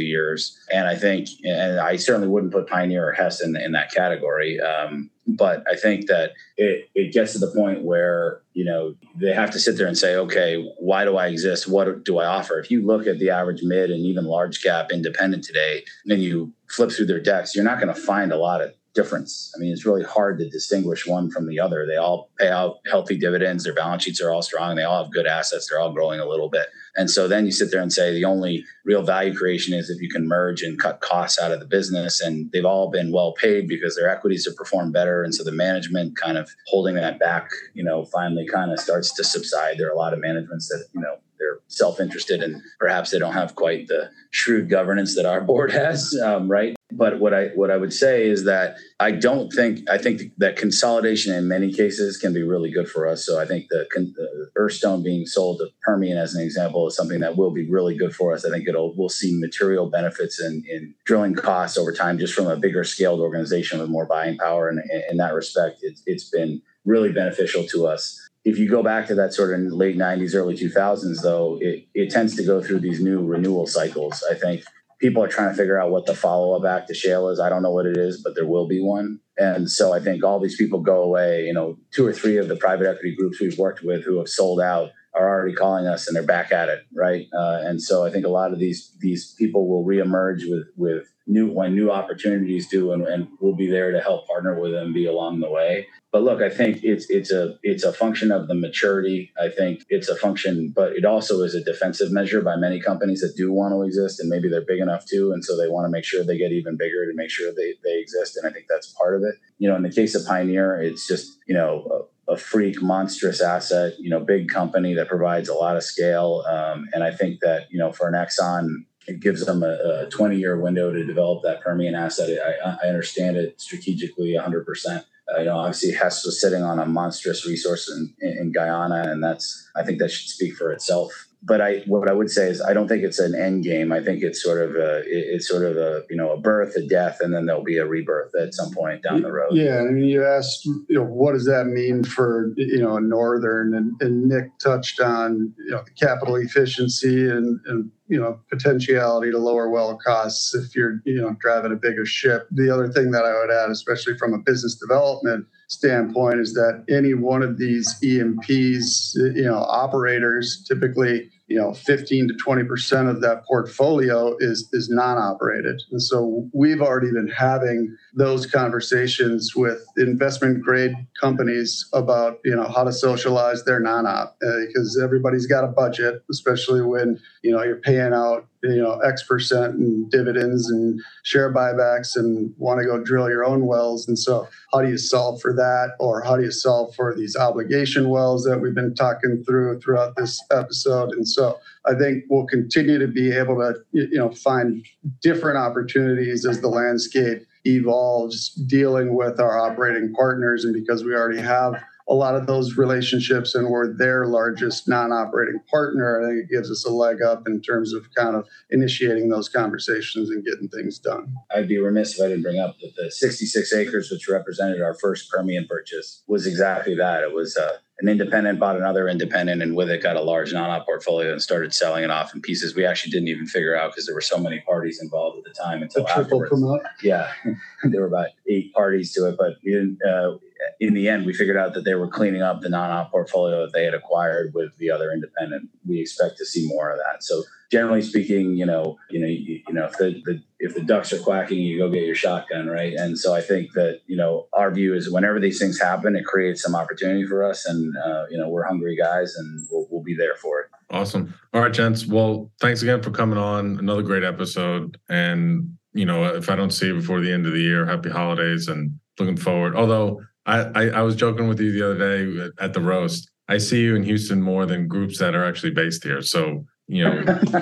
years. And I think, and I certainly wouldn't put Pioneer or Hess in, in that category. Um, but I think that it, it gets to the point where, you know, they have to sit there and say, okay, why do I exist? What do I offer? If you look at the average mid and even large cap independent today, and you flip through their decks, you're not going to find a lot of difference. I mean, it's really hard to distinguish one from the other. They all pay out healthy dividends. Their balance sheets are all strong. They all have good assets. They're all growing a little bit. And so then you sit there and say the only real value creation is if you can merge and cut costs out of the business. And they've all been well paid because their equities have performed better. And so the management kind of holding that back, you know, finally kind of starts to subside. There are a lot of managements that, you know, they're self-interested and perhaps they don't have quite the shrewd governance that our board has, um, right? But what I what I would say is that I don't think I think that consolidation in many cases can be really good for us. So I think the, the Earthstone being sold to Permian as an example is something that will be really good for us. I think it'll we'll see material benefits in in drilling costs over time just from a bigger scaled organization with more buying power. And in that respect, it's it's been really beneficial to us if you go back to that sort of late 90s, early 2000s, though, it, it tends to go through these new renewal cycles. I think people are trying to figure out what the follow up act to shale is. I don't know what it is, but there will be one. And so I think all these people go away. You know, two or three of the private equity groups we've worked with who have sold out are already calling us and they're back at it, right? Uh, and so I think a lot of these these people will reemerge with with new when new opportunities do, and, and we'll be there to help partner with them, be along the way. But look, I think it's it's a it's a function of the maturity. I think it's a function, but it also is a defensive measure by many companies that do want to exist, and maybe they're big enough too, and so they want to make sure they get even bigger to make sure they they exist. And I think that's part of it. You know, in the case of Pioneer, it's just you know a freak monstrous asset you know big company that provides a lot of scale. Um, and i think that you know for an exxon it gives them a, a 20 year window to develop that permian asset. I, I understand it strategically 100% uh, you know obviously hess was sitting on a monstrous resource in, in, in guyana and that's i think that should speak for itself but I what I would say is I don't think it's an end game. I think it's sort of a it's sort of a you know a birth, a death, and then there'll be a rebirth at some point down the road. Yeah, I mean, you asked, you know, what does that mean for you know northern, and, and Nick touched on you know the capital efficiency and, and you know potentiality to lower well costs if you're you know driving a bigger ship. The other thing that I would add, especially from a business development standpoint, is that any one of these E&Ps, you know, operators typically you know 15 to 20 percent of that portfolio is is non-operated. And so we've already been having those conversations with investment grade companies about you know how to socialize their non-op uh, because everybody's got a budget especially when you know you're paying out you know X percent in dividends and share buybacks and want to go drill your own wells. And so, how do you solve for that, or how do you solve for these obligation wells that we've been talking through throughout this episode? And so, I think we'll continue to be able to you know find different opportunities as the landscape evolves, dealing with our operating partners, and because we already have a lot of those relationships and we're their largest non-operating partner i think it gives us a leg up in terms of kind of initiating those conversations and getting things done. I'd be remiss if i didn't bring up that the 66 acres which represented our first permian purchase was exactly that. It was uh, an independent bought another independent and with it got a large non-op portfolio and started selling it off in pieces we actually didn't even figure out because there were so many parties involved at the time until afterwards. Promote. yeah there were about eight parties to it but we didn't uh, in the end, we figured out that they were cleaning up the non-op portfolio that they had acquired with the other independent. We expect to see more of that. So generally speaking, you know, you know, you, you know, if the, the if the ducks are quacking, you go get your shotgun, right? And so I think that you know our view is whenever these things happen, it creates some opportunity for us, and uh, you know we're hungry guys, and we'll, we'll be there for it. Awesome. All right, gents. Well, thanks again for coming on. Another great episode, and you know, if I don't see you before the end of the year, happy holidays, and looking forward. Although I, I, I was joking with you the other day at the roast. I see you in Houston more than groups that are actually based here. So you know,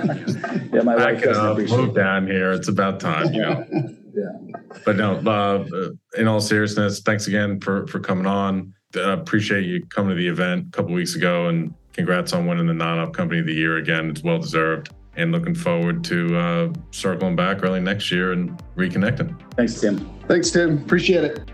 yeah, my wife doesn't move down here. It's about time, you know. yeah. But no, uh, in all seriousness, thanks again for for coming on. Uh, appreciate you coming to the event a couple weeks ago, and congrats on winning the non-op company of the year again. It's well deserved, and looking forward to uh, circling back early next year and reconnecting. Thanks, Tim. Thanks, Tim. Appreciate it.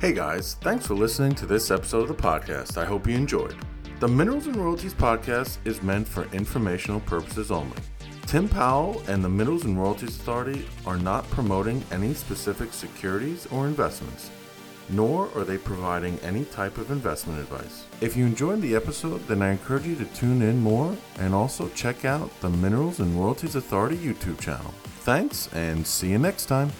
Hey guys, thanks for listening to this episode of the podcast. I hope you enjoyed. The Minerals and Royalties podcast is meant for informational purposes only. Tim Powell and the Minerals and Royalties Authority are not promoting any specific securities or investments, nor are they providing any type of investment advice. If you enjoyed the episode, then I encourage you to tune in more and also check out the Minerals and Royalties Authority YouTube channel. Thanks and see you next time.